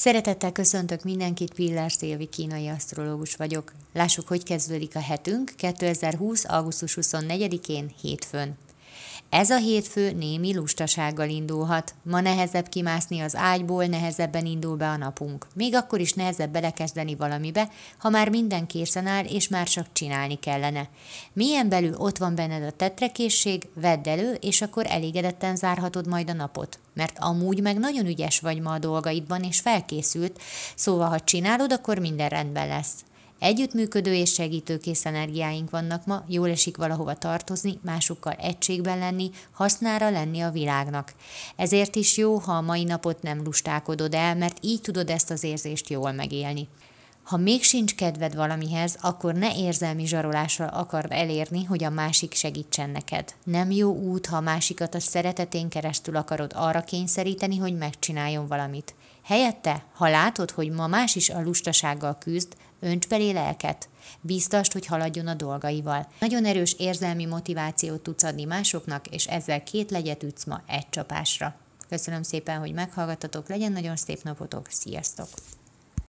Szeretettel köszöntök mindenkit, Pillár Szilvi kínai asztrológus vagyok. Lássuk, hogy kezdődik a hetünk 2020. augusztus 24-én hétfőn. Ez a hétfő némi lustasággal indulhat. Ma nehezebb kimászni az ágyból, nehezebben indul be a napunk. Még akkor is nehezebb belekezdeni valamibe, ha már minden készen áll, és már csak csinálni kellene. Milyen belül ott van benned a tetrekészség, vedd elő, és akkor elégedetten zárhatod majd a napot. Mert amúgy meg nagyon ügyes vagy ma a dolgaidban, és felkészült, szóval ha csinálod, akkor minden rendben lesz. Együttműködő és segítőkész energiáink vannak ma, jól esik valahova tartozni, másokkal egységben lenni, hasznára lenni a világnak. Ezért is jó, ha a mai napot nem lustálkodod el, mert így tudod ezt az érzést jól megélni. Ha még sincs kedved valamihez, akkor ne érzelmi zsarolással akard elérni, hogy a másik segítsen neked. Nem jó út, ha a másikat a szeretetén keresztül akarod arra kényszeríteni, hogy megcsináljon valamit. Helyette, ha látod, hogy ma más is a lustasággal küzd, önts belé lelket. Bíztast, hogy haladjon a dolgaival. Nagyon erős érzelmi motivációt tudsz adni másoknak, és ezzel két legyet ütsz ma egy csapásra. Köszönöm szépen, hogy meghallgattatok, legyen nagyon szép napotok, sziasztok!